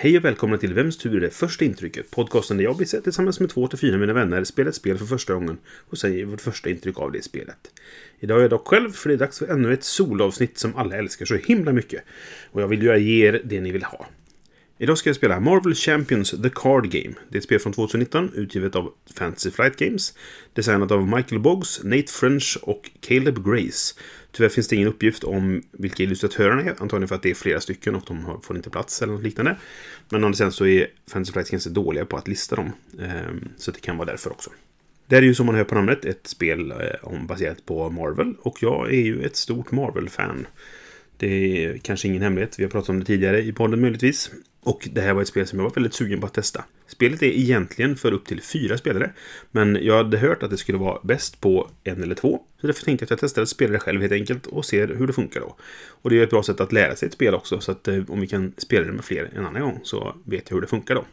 Hej och välkomna till Vems tur är det första intrycket? Podcasten där jag, Bisse, tillsammans med två till fyra mina vänner spelar ett spel för första gången och säger vårt första intryck av det spelet. Idag är jag dock själv, för det är dags för ännu ett solavsnitt som alla älskar så himla mycket. Och jag vill ju ge er det ni vill ha. Idag ska jag spela Marvel Champions The Card Game. Det är ett spel från 2019, utgivet av Fantasy Flight Games. Designat av Michael Boggs, Nate French och Caleb Grace. Tyvärr finns det ingen uppgift om vilka illustratörerna är, antagligen för att det är flera stycken och de får inte plats eller något liknande. Men om det sen så är Fantasy Flight Games dåliga på att lista dem. Ehm, så det kan vara därför också. Det här är ju som man hör på namnet ett spel eh, baserat på Marvel och jag är ju ett stort Marvel-fan. Det är kanske ingen hemlighet, vi har pratat om det tidigare i podden möjligtvis. Och det här var ett spel som jag var väldigt sugen på att testa. Spelet är egentligen för upp till fyra spelare. Men jag hade hört att det skulle vara bäst på en eller två. Så därför tänkte jag att jag testar att spela det själv helt enkelt och ser hur det funkar då. Och det är ett bra sätt att lära sig ett spel också. Så att eh, om vi kan spela det med fler en annan gång så vet jag hur det funkar då.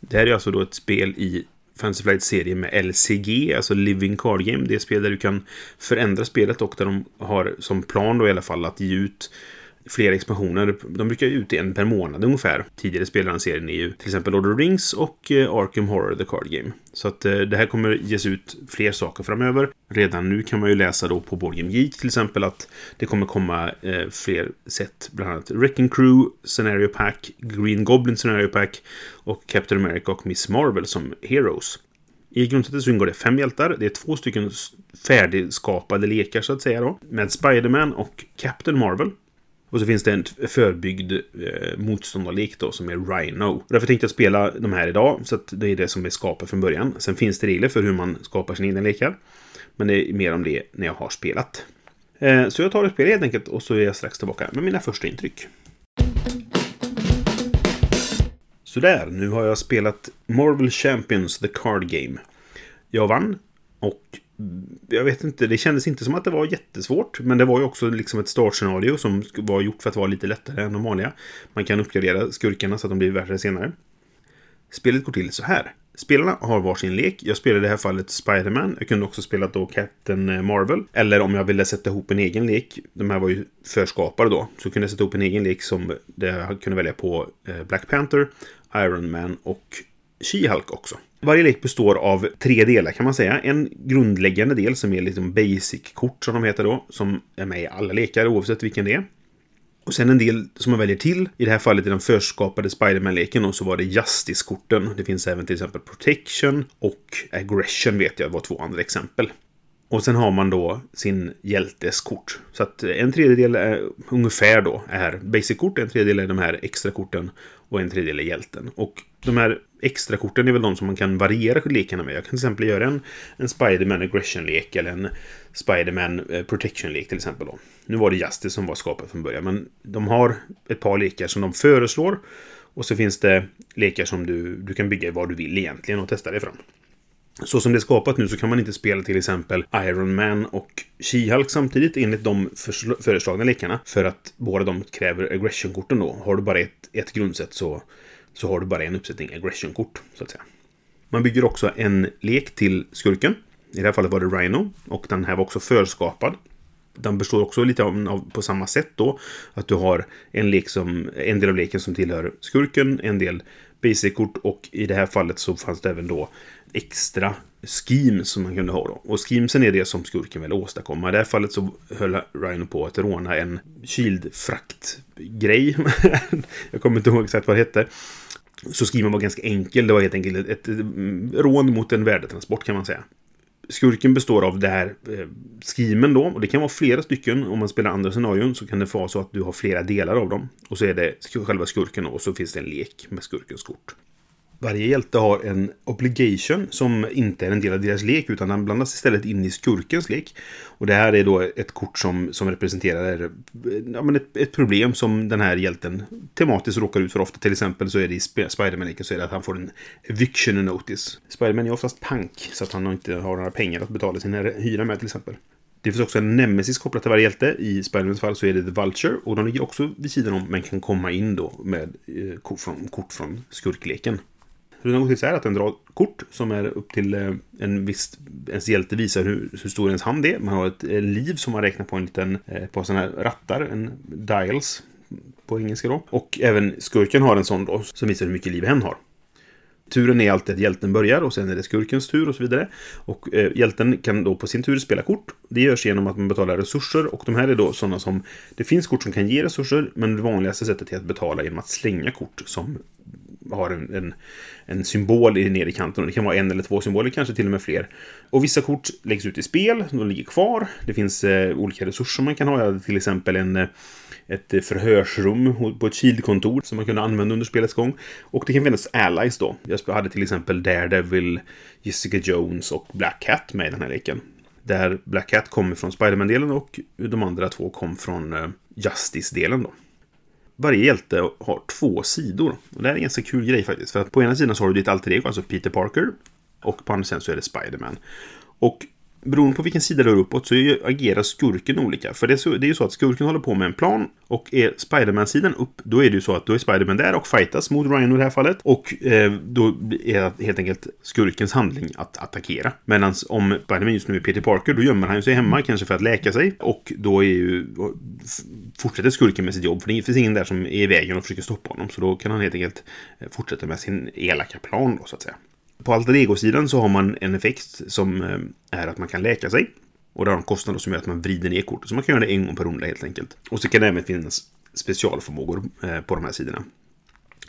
Det här är alltså då ett spel i Fantasy Flight-serie med LCG, alltså Living Card Game. Det är ett spel där du kan förändra spelet och där de har som plan då i alla fall att ge ut flera expansioner. De brukar ut en per månad ungefär. Tidigare spelade serien är ju till exempel Lord of the Rings och eh, Arkham Horror The Card Game. Så att eh, det här kommer ges ut fler saker framöver. Redan nu kan man ju läsa då på Boardgame Geek till exempel att det kommer komma eh, fler sätt. Bland annat Wrecking Crew, Scenario Pack, Green Goblin Scenario Pack och Captain America och Miss Marvel som Heroes. I grundsättet så ingår det fem hjältar. Det är två stycken färdigskapade lekar så att säga då. Med Spiderman och Captain Marvel. Och så finns det en förbyggd eh, motståndarlek då som är Rhino. Därför tänkte jag spela de här idag. Så att det är det som är skapat från början. Sen finns det regler för hur man skapar sina egna lekar. Men det är mer om det när jag har spelat. Eh, så jag tar ett spel helt enkelt och så är jag strax tillbaka med mina första intryck. Sådär, nu har jag spelat Marvel Champions The Card Game. Jag vann och jag vet inte, det kändes inte som att det var jättesvårt. Men det var ju också liksom ett startscenario som var gjort för att vara lite lättare än de vanliga. Man kan uppgradera skurkarna så att de blir värre senare. Spelet går till så här. Spelarna har varsin lek. Jag spelade i det här fallet Spiderman. Jag kunde också spela då Captain Marvel. Eller om jag ville sätta ihop en egen lek. De här var ju förskapare då. Så kunde jag sätta ihop en egen lek som jag kunde välja på eh, Black Panther, Iron Man och She-Hulk också. Varje lek består av tre delar kan man säga. En grundläggande del som är liksom basic-kort som de heter då. Som är med i alla lekar oavsett vilken det är. Och sen en del som man väljer till. I det här fallet i den förskapade Spiderman-leken och så var det Justice-korten. Det finns även till exempel Protection och Aggression vet jag var två andra exempel. Och sen har man då sin hjältes kort. Så att en tredjedel är, ungefär då är basic-kort, en tredjedel är de här extra korten och en tredjedel är hjälten. Och de här extra korten är väl de som man kan variera lekarna med. Jag kan till exempel göra en, en Spiderman Aggression-lek eller en Spiderman eh, Protection-lek till exempel. Då. Nu var det Justice som var skapat från början, men de har ett par lekar som de föreslår. Och så finns det lekar som du, du kan bygga vad du vill egentligen och testa dig fram. Så som det är skapat nu så kan man inte spela till exempel Iron Man och She-Hulk samtidigt enligt de föreslagna lekarna. För att båda de kräver aggression-korten då. Har du bara ett, ett grundsätt så, så har du bara en uppsättning aggression-kort. Så att säga. Man bygger också en lek till skurken. I det här fallet var det Rhino. Och den här var också förskapad. Den består också lite av, på samma sätt då. Att du har en, lek som, en del av leken som tillhör skurken, en del BC-kort och i det här fallet så fanns det även då extra schemes som man kunde ha då. Och schemesen är det som skurken vill åstadkomma. I det här fallet så höll Ryan på att råna en Shield-fraktgrej. Jag kommer inte ihåg exakt vad det hette. Så schemen var ganska enkel. Det var helt enkelt ett, ett, ett rån mot en värdetransport kan man säga. Skurken består av det här eh, skimen då. Och det kan vara flera stycken. Om man spelar andra scenarion så kan det vara så att du har flera delar av dem. Och så är det själva skurken och så finns det en lek med skurkens kort. Varje hjälte har en obligation som inte är en del av deras lek utan den blandas istället in i skurkens lek. Och det här är då ett kort som, som representerar ja, men ett, ett problem som den här hjälten tematiskt råkar ut för ofta. Till exempel så är det i Spiderman-leken så är det att han får en eviction notice. Spiderman är oftast pank så att han inte har några pengar att betala sin hyra med till exempel. Det finns också en nemesis kopplat till varje hjälte. I Spidermans fall så är det The Vulture. Och de ligger också vid sidan om, men kan komma in då med eh, kort, från, kort från skurkleken. Rundan går till så att den drar kort som är upp till eh, en viss... Ens hjälte visar hur, hur stor ens hand är. Man har ett eh, liv som man räknar på en liten... Eh, på sådana här rattar, en dials på engelska då. Och även skurken har en sån då, som visar hur mycket liv hen har. Turen är alltid att hjälten börjar och sen är det skurkens tur och så vidare. Och eh, hjälten kan då på sin tur spela kort. Det görs genom att man betalar resurser och de här är då sådana som... Det finns kort som kan ge resurser men det vanligaste sättet är att betala genom att slänga kort som har en, en, en symbol nere i kanten. Det kan vara en eller två symboler, kanske till och med fler. Och vissa kort läggs ut i spel, de ligger kvar. Det finns eh, olika resurser man kan ha, till exempel en eh, ett förhörsrum på ett Shield-kontor som man kunde använda under spelets gång. Och det kan finnas allies då. Jag hade till exempel Daredevil, Jessica Jones och Black Cat med i den här leken. Där Black Cat kommer från Spiderman-delen och de andra två kom från eh, Justice-delen då. Varje hjälte har två sidor. Och det är en ganska kul grej faktiskt. För att på ena sidan så har du ditt alter ego, alltså Peter Parker. Och på andra sidan så är det Spiderman. Och beroende på vilken sida du är uppåt så agerar skurken olika. För det är, så, det är ju så att skurken håller på med en plan och är Spiderman-sidan upp, då är det ju så att då är Spiderman där och fightas mot Ryan i det här fallet. Och eh, då är helt enkelt skurkens handling att attackera. Medan om Spiderman just nu är Peter Parker, då gömmer han sig hemma, kanske för att läka sig. Och då är ju, fortsätter skurken med sitt jobb, för det finns ingen där som är i vägen och försöker stoppa honom. Så då kan han helt enkelt fortsätta med sin elaka plan då, så att säga. På alter ego-sidan så har man en effekt som eh, är att man kan läka sig. Och det har en kostnad som gör att man vrider ner kortet. Så man kan göra det en gång per runda helt enkelt. Och så kan det även finnas specialförmågor eh, på de här sidorna.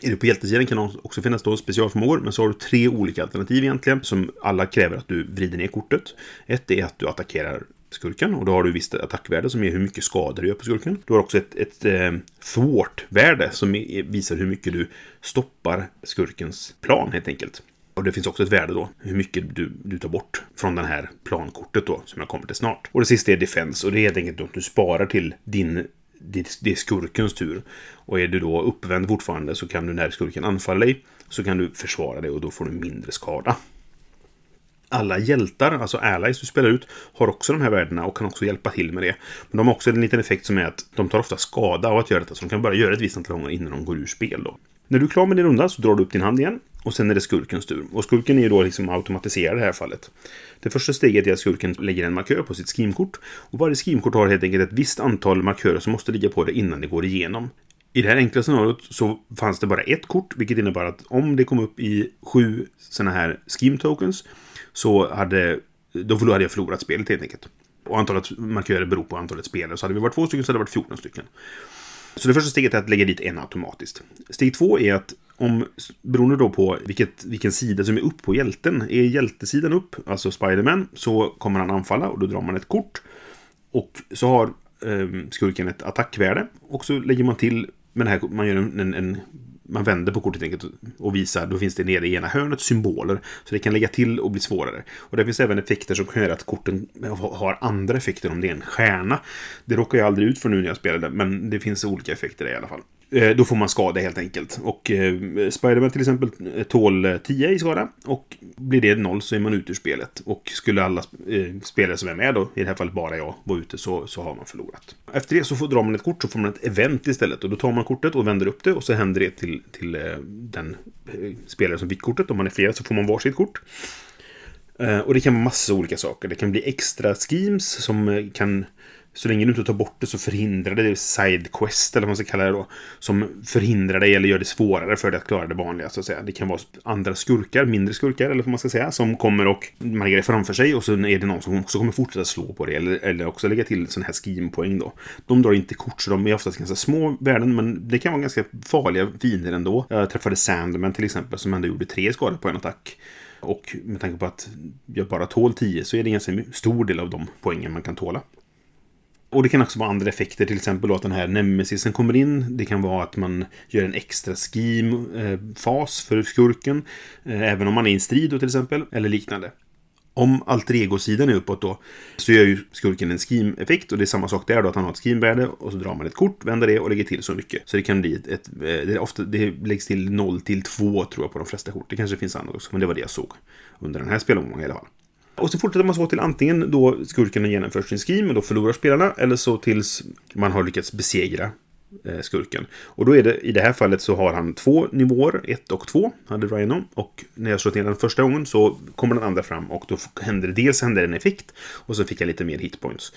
Är du på hjältesidan kan det också finnas då specialförmågor, men så har du tre olika alternativ egentligen, som alla kräver att du vrider ner kortet. Ett är att du attackerar skurken och då har du visst attackvärde som är hur mycket skador du gör på skurken. Du har också ett, ett eh, thwart-värde som visar hur mycket du stoppar skurkens plan helt enkelt. Och det finns också ett värde då, hur mycket du, du tar bort från det här plankortet då, som jag kommer till snart. Och det sista är defense, och det är helt enkelt att du sparar till din det, är skurkens tur. Och är du då uppvänd fortfarande så kan du när skurken anfaller dig så kan du försvara dig och då får du mindre skada. Alla hjältar, alltså allies du spelar ut, har också de här värdena och kan också hjälpa till med det. Men de har också en liten effekt som är att de tar ofta skada av att göra detta, så de kan bara göra ett visst antal gånger innan de går ur spel då. När du är klar med din runda så drar du upp din hand igen och sen är det skurkens tur. Och skurken är ju då liksom automatiserad i det här fallet. Det första steget är att skurken lägger en markör på sitt skimkort. Och varje skimkort har helt enkelt ett visst antal markörer som måste ligga på det innan det går igenom. I det här enkla scenariot så fanns det bara ett kort, vilket innebär att om det kom upp i sju sådana här skim tokens så hade, då hade jag förlorat spelet helt enkelt. Och antalet markörer beror på antalet spelare. Så hade vi varit två stycken så hade det varit 14 stycken. Så det första steget är att lägga dit en automatiskt. Steg två är att om, beroende då på vilket, vilken sida som är upp på hjälten. Är hjältesidan upp, alltså Spiderman, så kommer han anfalla och då drar man ett kort. Och så har eh, skurken ett attackvärde. Och så lägger man till, med det här, man gör en, en, en man vänder på kortet enkelt och visar, då finns det nere i ena hörnet symboler. Så det kan lägga till och bli svårare. Och det finns även effekter som kan göra att korten har andra effekter om det är en stjärna. Det råkar jag aldrig ut för nu när jag spelade, men det finns olika effekter där i alla fall. Eh, då får man skada helt enkelt. Och eh, Spiderman till exempel eh, tål eh, 10 i skada. Och blir det 0 så är man ute ur spelet. Och skulle alla eh, spelare som är med då, i det här fallet bara jag, vara ute så, så har man förlorat. Efter det så får, drar man ett kort så får man ett event istället. Och då tar man kortet och vänder upp det och så händer det till, till eh, den eh, spelare som fick kortet. Om man är flera så får man varsitt kort. Eh, och det kan vara massa olika saker. Det kan bli extra schemes som eh, kan så länge du inte tar bort det så förhindrar det sidequest, eller vad man ska kalla det då. Som förhindrar dig eller gör det svårare för dig att klara det vanliga, så att säga. Det kan vara andra skurkar, mindre skurkar, eller vad man ska säga, som kommer och markerar det framför sig. Och så är det någon som också kommer fortsätta slå på det, eller, eller också lägga till sån här scheme-poäng då. De drar inte kort, så de är oftast ganska små värden, men det kan vara ganska farliga fiender ändå. Jag träffade Sandman till exempel, som ändå gjorde tre skador på en attack. Och med tanke på att jag bara tål 10 så är det en ganska stor del av de poängen man kan tåla. Och det kan också vara andra effekter, till exempel då att den här nemesisen kommer in. Det kan vara att man gör en extra scheme-fas för skurken. Eh, även om man är i en strid då till exempel, eller liknande. Om alter ego-sidan är uppåt då, så gör ju skurken en scheme-effekt och det är samma sak där då, att han har ett scheme-värde och så drar man ett kort, vänder det och lägger till så mycket. Så det kan bli ett, ett eh, det, är ofta, det läggs till 0 till 2 tror jag på de flesta kort. Det kanske finns annat också, men det var det jag såg under den här spelomgången i alla fall. Och så fortsätter man så till antingen då skurken har genomfört sin scheme och då förlorar spelarna, eller så tills man har lyckats besegra eh, skurken. Och då är det, i det här fallet så har han två nivåer, ett och två, hade Rhino. Och när jag slog till den första gången så kommer den andra fram och då händer det dels händer en effekt och så fick jag lite mer hitpoints.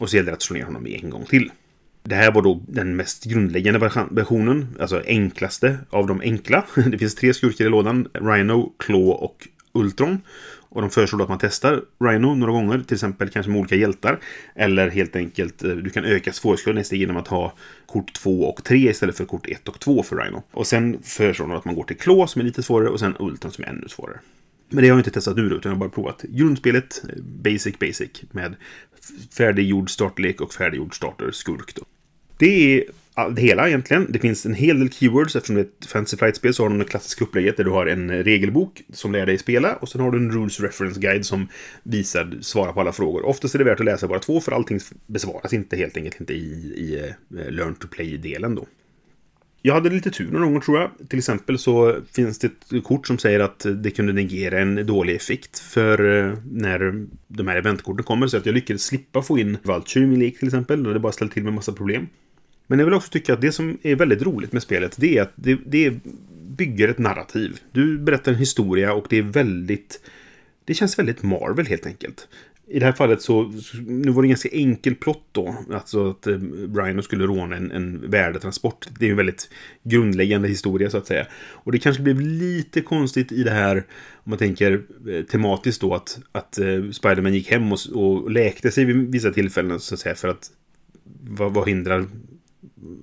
Och så gäller det att slå ner honom en gång till. Det här var då den mest grundläggande versionen, alltså enklaste av de enkla. Det finns tre skurkar i lådan, Rhino, Claw och Ultron. Och de föreslår att man testar Rhino några gånger, till exempel kanske med olika hjältar. Eller helt enkelt, eh, du kan öka svårighetsgraden genom att ha kort 2 och 3 istället för kort 1 och 2 för Rhino. Och sen föreslår de att man går till Claw som är lite svårare och sen Ultron som är ännu svårare. Men det har jag inte testat nu utan jag har bara provat grundspelet, eh, Basic Basic, med färdiggjord startlek och färdiggjord starter skurk. Då. Det är det hela egentligen. Det finns en hel del keywords eftersom det är ett Fantasy Flight-spel så har de det klassiska upplägget där du har en eh, regelbok som lär dig spela och sen har du en Rules Reference Guide som visar, svarar på alla frågor. Oftast är det värt att läsa bara två för allting besvaras inte helt enkelt inte i, i eh, Learn to Play-delen då. Jag hade lite tur någon gång tror jag. Till exempel så finns det ett kort som säger att det kunde negera en dålig effekt för eh, när de här eventkorten kommer. Så att jag lyckades slippa få in Vulture i min lek till exempel. Det det bara ställt till med massa problem. Men jag vill också tycka att det som är väldigt roligt med spelet, det är att det, det bygger ett narrativ. Du berättar en historia och det är väldigt... Det känns väldigt Marvel helt enkelt. I det här fallet så, nu var det en ganska enkel plott då. Alltså att eh, Rhino skulle råna en, en värdetransport. Det är en väldigt grundläggande historia så att säga. Och det kanske blev lite konstigt i det här, om man tänker eh, tematiskt då, att, att eh, Spiderman gick hem och, och läkte sig vid vissa tillfällen så att säga för att vad, vad hindrar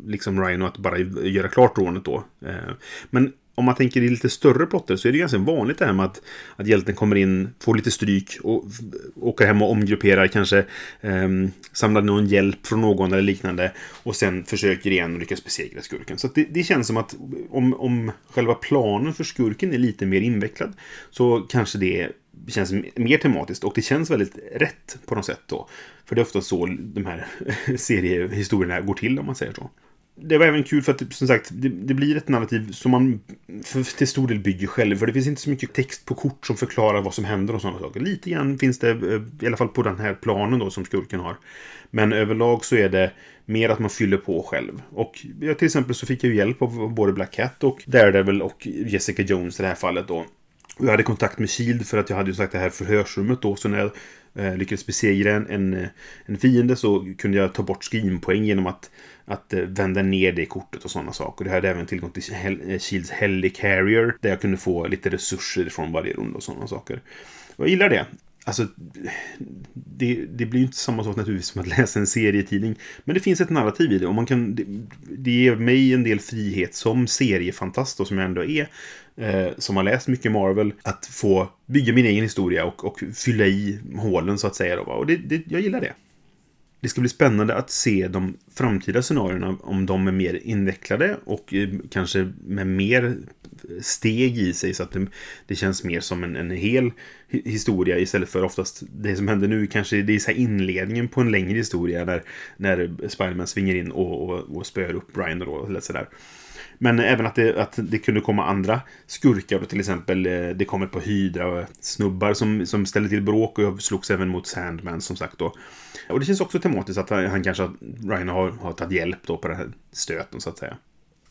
liksom Rhino att bara göra klart rånet då. Eh, men om man tänker i lite större plotter så är det ganska vanligt det här med att, att hjälten kommer in, får lite stryk och åker hem och omgrupperar, kanske eh, samlar någon hjälp från någon eller liknande och sen försöker igen och lyckas besegra skurken. Så det, det, känns som att om, om själva planen för skurken är lite mer invecklad så kanske det känns mer tematiskt och det känns väldigt rätt på något sätt då. För det är ofta så de här seriehistorierna går till om man säger så. Det var även kul för att som sagt, det, det blir ett narrativ som man för, till stor del bygger själv. För det finns inte så mycket text på kort som förklarar vad som händer och sådana saker. Lite grann finns det, eh, i alla fall på den här planen då som skurken har. Men överlag så är det mer att man fyller på själv. Och ja, till exempel så fick jag ju hjälp av både Black Cat och Daredevil och Jessica Jones i det här fallet då. Jag hade kontakt med Shield för att jag hade ju sagt det här förhörsrummet då. Så när jag eh, lyckades besegra en, en, en fiende så kunde jag ta bort screenpoäng genom att, att eh, vända ner det kortet och sådana saker. Det hade även tillgång till Hel eh, Shields Heli Carrier där jag kunde få lite resurser från varje runda och sådana saker. Och jag gillar det. Alltså, det, det blir ju inte samma sak naturligtvis som att läsa en serietidning. Men det finns ett narrativ i det och man kan, det, det ger mig en del frihet som seriefantast och som jag ändå är. Eh, som har läst mycket Marvel. Att få bygga min egen historia och, och fylla i hålen så att säga. Då, och det, det, jag gillar det. Det ska bli spännande att se de framtida scenarierna om de är mer invecklade och eh, kanske med mer steg i sig så att det, det känns mer som en, en hel historia istället för oftast det som händer nu kanske det är så inledningen på en längre historia där när Spiderman svingar in och, och, och spöar upp Brian och eller sådär. Men även att det, att det kunde komma andra skurkar. Till exempel eh, det kom ett par Hydra-snubbar eh, som, som ställde till bråk och jag slogs även mot Sandman som sagt då. Och det känns också tematiskt att han, kanske, Ryan har, har tagit hjälp då på den här stöten så att säga.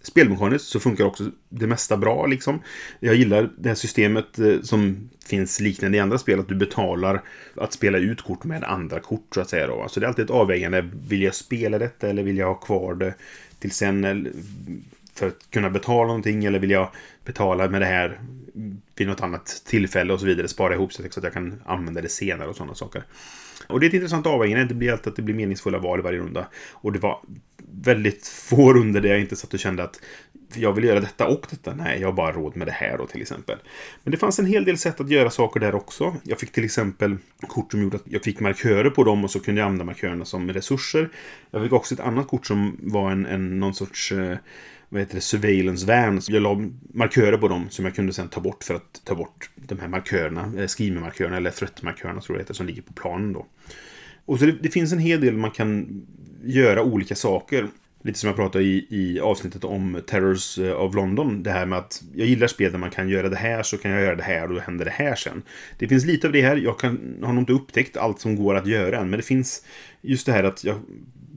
Spelmekaniskt så funkar också det mesta bra liksom. Jag gillar det här systemet eh, som finns liknande i andra spel. Att du betalar att spela ut kort med andra kort så att säga. Då. Alltså det är alltid ett avvägande. Vill jag spela detta eller vill jag ha kvar det till sen? För att kunna betala någonting eller vill jag betala med det här vid något annat tillfälle och så vidare. Spara ihop så att jag kan använda det senare och sådana saker. Och det är ett intressant avvägande. Det blir alltid att det blir meningsfulla val i varje runda. Och det var väldigt få runder där jag inte satt och kände att jag vill göra detta och detta. Nej, jag har bara råd med det här då till exempel. Men det fanns en hel del sätt att göra saker där också. Jag fick till exempel kort som gjorde att jag fick markörer på dem och så kunde jag använda markörerna som resurser. Jag fick också ett annat kort som var en, en någon sorts eh, vad heter det, surveillance Vans. Jag la markörer på dem som jag kunde sen ta bort för att ta bort de här markörerna, eh, skrivmarkörerna eller threat-markörerna tror jag det heter, som ligger på planen då. Och så det, det, finns en hel del man kan göra olika saker. Lite som jag pratade i, i avsnittet om Terrors eh, of London. Det här med att jag gillar spel där man kan göra det här så kan jag göra det här och då händer det här sen. Det finns lite av det här. Jag kan, har nog inte upptäckt allt som går att göra än. Men det finns just det här att jag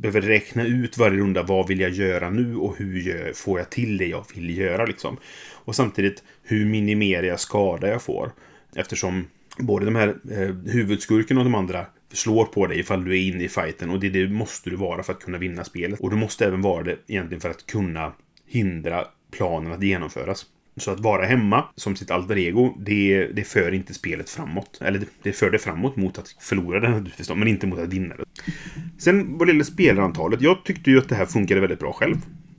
behöver räkna ut varje runda. Vad vill jag göra nu och hur får jag till det jag vill göra liksom. Och samtidigt hur minimerar jag skada jag får. Eftersom både de här eh, huvudskurken och de andra slår på dig ifall du är inne i fighten. Och det, det måste du vara för att kunna vinna spelet. Och du måste även vara det egentligen för att kunna hindra planen att genomföras. Så att vara hemma som sitt alter ego, det, det för inte spelet framåt. Eller det för det framåt mot att förlora det naturligtvis, men inte mot att vinna det. Sen vad det gäller spelarantalet, jag tyckte ju att det här funkade väldigt bra själv.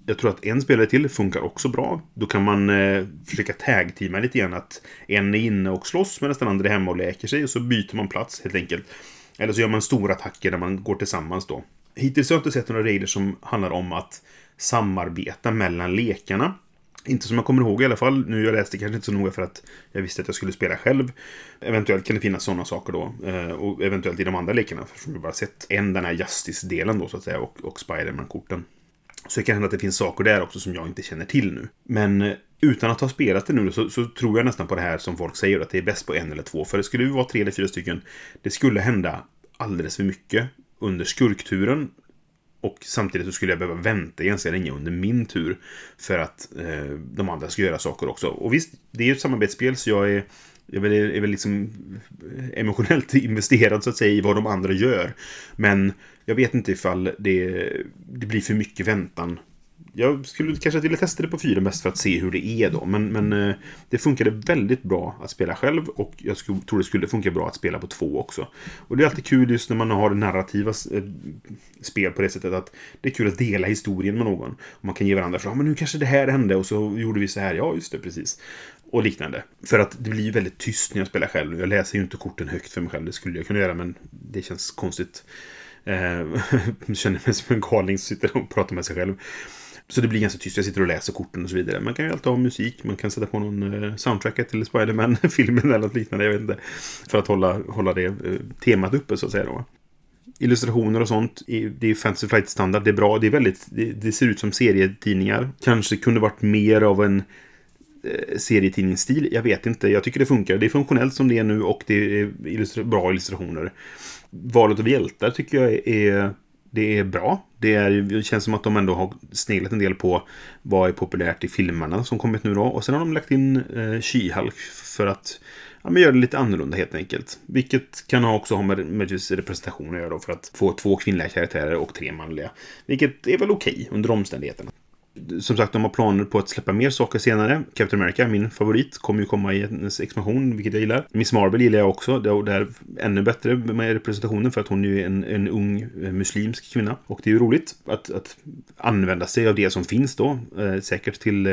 Jag tror att en spelare till funkar också bra. Då kan man eh, försöka tag-teama lite grann. Att en är inne och slåss medan den andra är hemma och läker sig. Och så byter man plats helt enkelt. Eller så gör man stora attacker där man går tillsammans då. Hittills har jag inte sett några regler som handlar om att samarbeta mellan lekarna. Inte som jag kommer ihåg i alla fall. Nu jag läste kanske inte så noga för att jag visste att jag skulle spela själv. Eventuellt kan det finnas sådana saker då. Eh, och eventuellt i de andra lekarna. För jag bara sett en den här Justice-delen då så att säga. Och, och Spiderman-korten. Så det kan hända att det finns saker där också som jag inte känner till nu. Men eh, utan att ha spelat det nu så, så, tror jag nästan på det här som folk säger. Att det är bäst på en eller två. För det skulle ju vara tre eller fyra stycken. Det skulle hända alldeles för mycket under skurkturen. Och samtidigt så skulle jag behöva vänta ganska länge under min tur. För att eh, de andra ska göra saker också. Och visst, det är ju ett samarbetsspel så jag är jag är väl liksom eh, emotionellt investerad så att säga i vad de andra gör. Men jag vet inte ifall det, det blir för mycket väntan jag skulle kanske vilja testa det på fyra mest för att se hur det är då. Men, men eh, det funkade väldigt bra att spela själv och jag skulle, tror det skulle funka bra att spela på två också. Och det är alltid kul just när man har narrativa eh, spel på det sättet att det är kul att dela historien med någon. Och man kan ge varandra för ja, men nu kanske det här hände och så gjorde vi så här. Ja, just det, precis. Och liknande. För att det blir ju väldigt tyst när jag spelar själv. Jag läser ju inte korten högt för mig själv. Det skulle jag kunna göra, men det känns konstigt. Eh, känner mig som en galning som sitter och pratar med sig själv. Så det blir ganska tyst. Jag sitter och läser korten och så vidare. Man kan ju alltid ha musik. Man kan sätta på någon soundtracket soundtrack till Spiderman-filmen eller något liknande. Jag vet inte. För att hålla, hålla det eh, temat uppe så att säga då. Illustrationer och sånt. Det är Fantasy Flight-standard. Det är bra. Det, är väldigt, det, det, ser ut som serietidningar. Kanske kunde varit mer av en eh, serietidningsstil. Jag vet inte. Jag tycker det funkar. Det är funktionellt som det är nu och det är illustra bra illustrationer. Valet av hjältar tycker jag är det är bra. Det, är, det känns som att de ändå har sneglat en del på vad är populärt i filmerna som kommit nu då. Och sen har de lagt in eh, She-Hulk för att ja, men göra det lite annorlunda helt enkelt. Vilket kan också ha med, med just representation att göra då för att få två kvinnliga karaktärer och tre manliga. Vilket är väl okej okay under omständigheterna som sagt, de har planer på att släppa mer saker senare. Captain America, min favorit, kommer ju komma i en expansion, vilket jag gillar. Miss Marvel gillar jag också. Det är ännu bättre med representationen för att hon är en, en ung eh, muslimsk kvinna. Och det är ju roligt att, att använda sig av det som finns då. Eh, säkert till eh,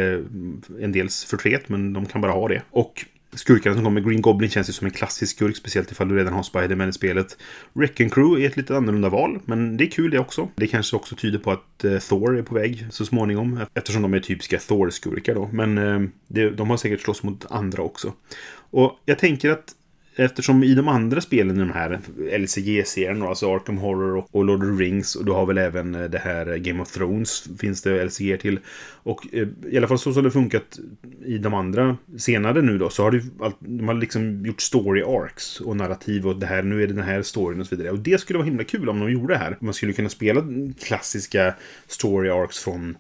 en dels förtret, men de kan bara ha det. Och skurkarna som kommer. Green Goblin känns ju som en klassisk skurk, speciellt ifall du redan har Spiderman i spelet. Wrecking Crew är ett lite annorlunda val, men det är kul det också. Det kanske också tyder på att eh, Thor är på väg så småningom, eftersom de är typiska Thor-skurkar då. Men eh, det, de har säkert slåss mot andra också. Och jag tänker att Eftersom i de andra spelen i de här LCG-serien, alltså Arkham Horror och Lord of the Rings, och du har väl även eh, det här eh, Game of Thrones, finns det LCG till. Och eh, i alla fall så som det funkat i de andra senare nu då, så har du, de har liksom gjort story arcs och narrativ och det här, nu är det den här storyn och så vidare. Och det skulle vara himla kul om de gjorde det här. Man skulle kunna spela klassiska story arcs från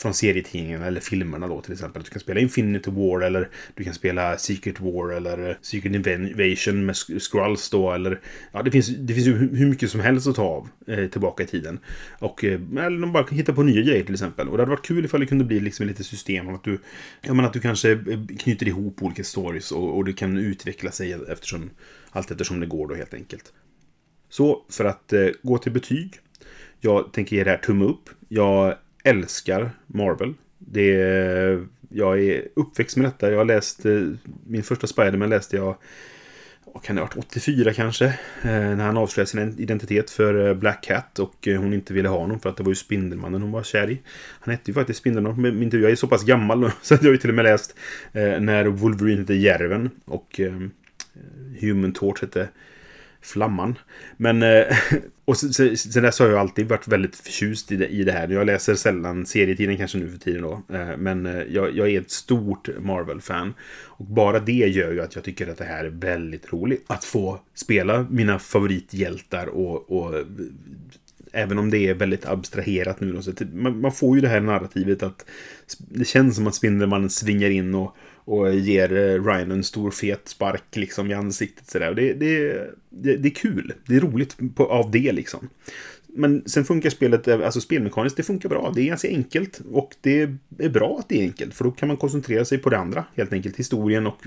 från serietidningarna eller filmerna då till exempel. Du kan spela Infinity War eller du kan spela Secret War eller eh, Secret Invasion med Skrulls då eller ja, det finns, det finns ju hur mycket som helst att ta av eh, tillbaka i tiden. Och eh, eller de bara kan hitta på nya grejer till exempel. Och det hade varit kul ifall det kunde bli liksom lite system av att du, ja men att du kanske eh, knyter ihop olika stories och, och det kan utveckla sig eftersom allt eftersom det går då helt enkelt. Så för att eh, gå till betyg. Jag tänker ge det här tumme upp. Jag älskar Marvel. Det är, jag är uppväxt med detta. Jag har läst eh, min första Spiderman läste jag kan det ha varit, 84 kanske. Eh, när han avslöjade sin identitet för eh, Black Cat och hon inte ville ha honom för att det var ju Spindelmannen hon var kär i. Han hette ju faktiskt Spindelmannen, men jag är så pass gammal nu så att jag har ju till och med läst när Wolverine hette Järven och Human Torch hette Flamman. Men, eh, och sen, dess har jag alltid varit väldigt förtjust i det, i det här. Jag läser sällan serietiden kanske nu för tiden då. Eh, men eh, jag, jag är ett stort Marvel-fan. Och bara det gör ju att jag tycker att det här är väldigt roligt. Att få spela mina favorithjältar och, och även om det är väldigt abstraherat nu. Då, så man, man, får ju det här narrativet att det känns som att Spindelmannen svingar in och och ger eh, Ryan en stor fet spark liksom i ansiktet. Så där. Och Det, det, det, det är kul. Det är roligt på, av det liksom. Men sen funkar spelet, eh, alltså spelmekaniskt, det funkar bra. Det är ganska enkelt och det är bra att det är enkelt. För då kan man koncentrera sig på det andra, helt enkelt. Historien och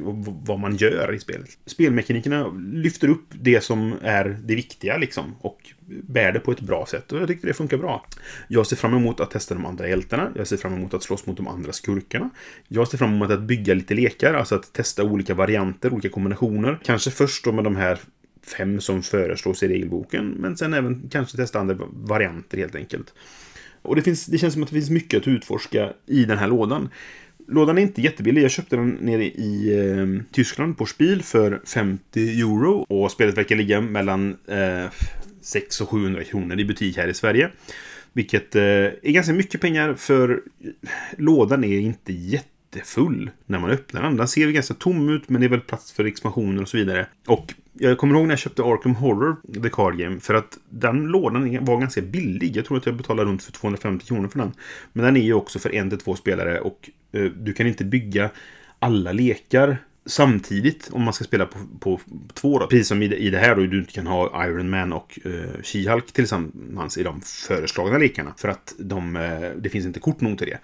vad man gör i spelet. Spelmekanikerna lyfter upp det som är det viktiga liksom. Och bär det på ett bra sätt. Och jag tycker det funkar bra. Jag ser fram emot att testa de andra hjältarna. Jag ser fram emot att slåss mot de andra skurkarna. Jag ser fram emot att bygga lite lekar, alltså att testa olika varianter, olika kombinationer. Kanske först då med de här fem som föreslås i regelboken. Men sen även kanske testa andra varianter helt enkelt. Och det, finns, det känns som att det finns mycket att utforska i den här lådan. Lådan är inte jättebillig. Jag köpte den nere i eh, Tyskland på Spiel för 50 euro. Och spelet verkar ligga mellan eh, 600 och 700 kronor i butik här i Sverige. Vilket eh, är ganska mycket pengar för eh, lådan är inte jättefull när man öppnar den. Den ser ganska tom ut men det är väl plats för expansioner och så vidare. Och jag kommer ihåg när jag köpte Arkham Horror, The Card Game, för att den lådan var ganska billig. Jag tror att jag betalade runt för 250 kronor för den. Men den är ju också för en till två spelare och eh, du kan inte bygga alla lekar samtidigt om man ska spela på, på två. Då. Precis som i det, i det här då du inte kan ha Iron Man och eh, She-Hulk tillsammans i de föreslagna lekarna. För att de, eh, det finns inte kort nog till det.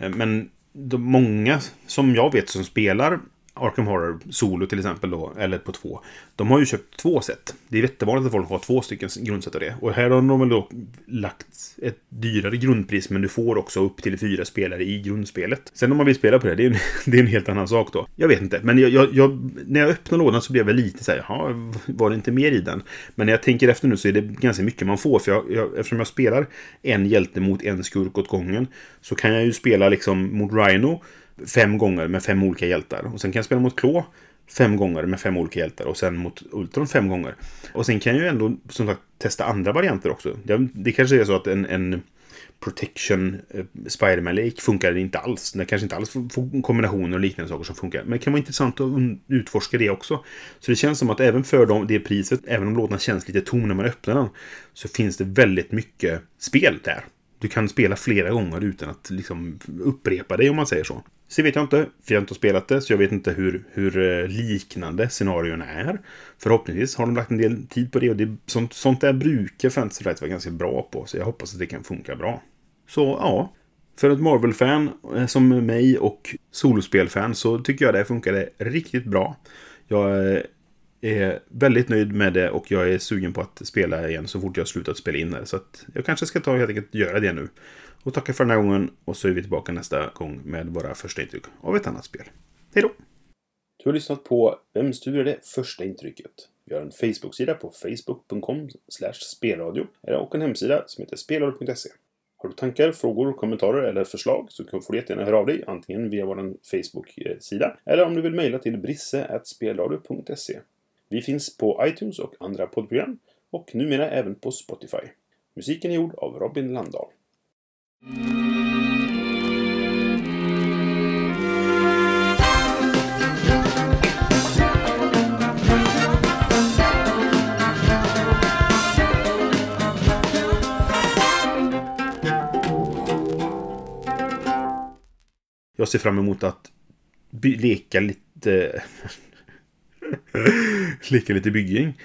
Eh, men de många som jag vet som spelar Arkham Horror Solo till exempel då, eller på två. De har ju köpt två set. Det är jättevanligt att folk har två stycken grundset av det. Och här har de väl då lagt ett dyrare grundpris, men du får också upp till fyra spelare i grundspelet. Sen om man vill spela på det, det är en, det är en helt annan sak då. Jag vet inte, men jag, jag, jag, när jag öppnar lådan så blev jag lite så här, jaha, var det inte mer i den? Men när jag tänker efter nu så är det ganska mycket man får, för jag, jag, eftersom jag spelar en hjälte mot en skurk åt gången, så kan jag ju spela liksom mot Rhino, fem gånger med fem olika hjältar. Och sen kan jag spela mot Klå fem gånger med fem olika hjältar och sen mot Ultron fem gånger. Och sen kan jag ju ändå som sagt testa andra varianter också. Det, det kanske är så att en, en Protection eh, Spiderman Lake funkar inte alls. Det kanske inte alls får kombinationer och liknande saker som funkar. Men det kan vara intressant att utforska det också. Så det känns som att även för dem, det priset, även om låtarna känns lite tom när man öppnar den, så finns det väldigt mycket spel där. Du kan spela flera gånger utan att liksom upprepa dig om man säger så. Så vet jag inte, för jag har inte spelat det, så jag vet inte hur, hur eh, liknande scenarion är. Förhoppningsvis har de lagt en del tid på det och det, sånt, sånt där brukar Fantasy Flight vara ganska bra på, så jag hoppas att det kan funka bra. Så ja, för ett Marvel-fan eh, som mig och solospel-fan så tycker jag det funkade riktigt bra. Jag eh, är väldigt nöjd med det och jag är sugen på att spela igen så fort jag slutat spela in det. Så att jag kanske ska ta helt enkelt göra det nu. Och tackar för den här gången och så är vi tillbaka nästa gång med våra första intryck av ett annat spel. Hej då! Du har lyssnat på Vems tur är det första intrycket? Vi har en Facebook-sida på facebook.com spelradio och en hemsida som heter spelradio.se. Har du tankar, frågor, kommentarer eller förslag så får du jättegärna höra av dig antingen via vår Facebook-sida eller om du vill mejla till brisse.spelradio.se. Vi finns på iTunes och andra poddprogram och numera även på Spotify. Musiken är gjord av Robin Landahl. Jag ser fram emot att leka lite... leka lite bygging.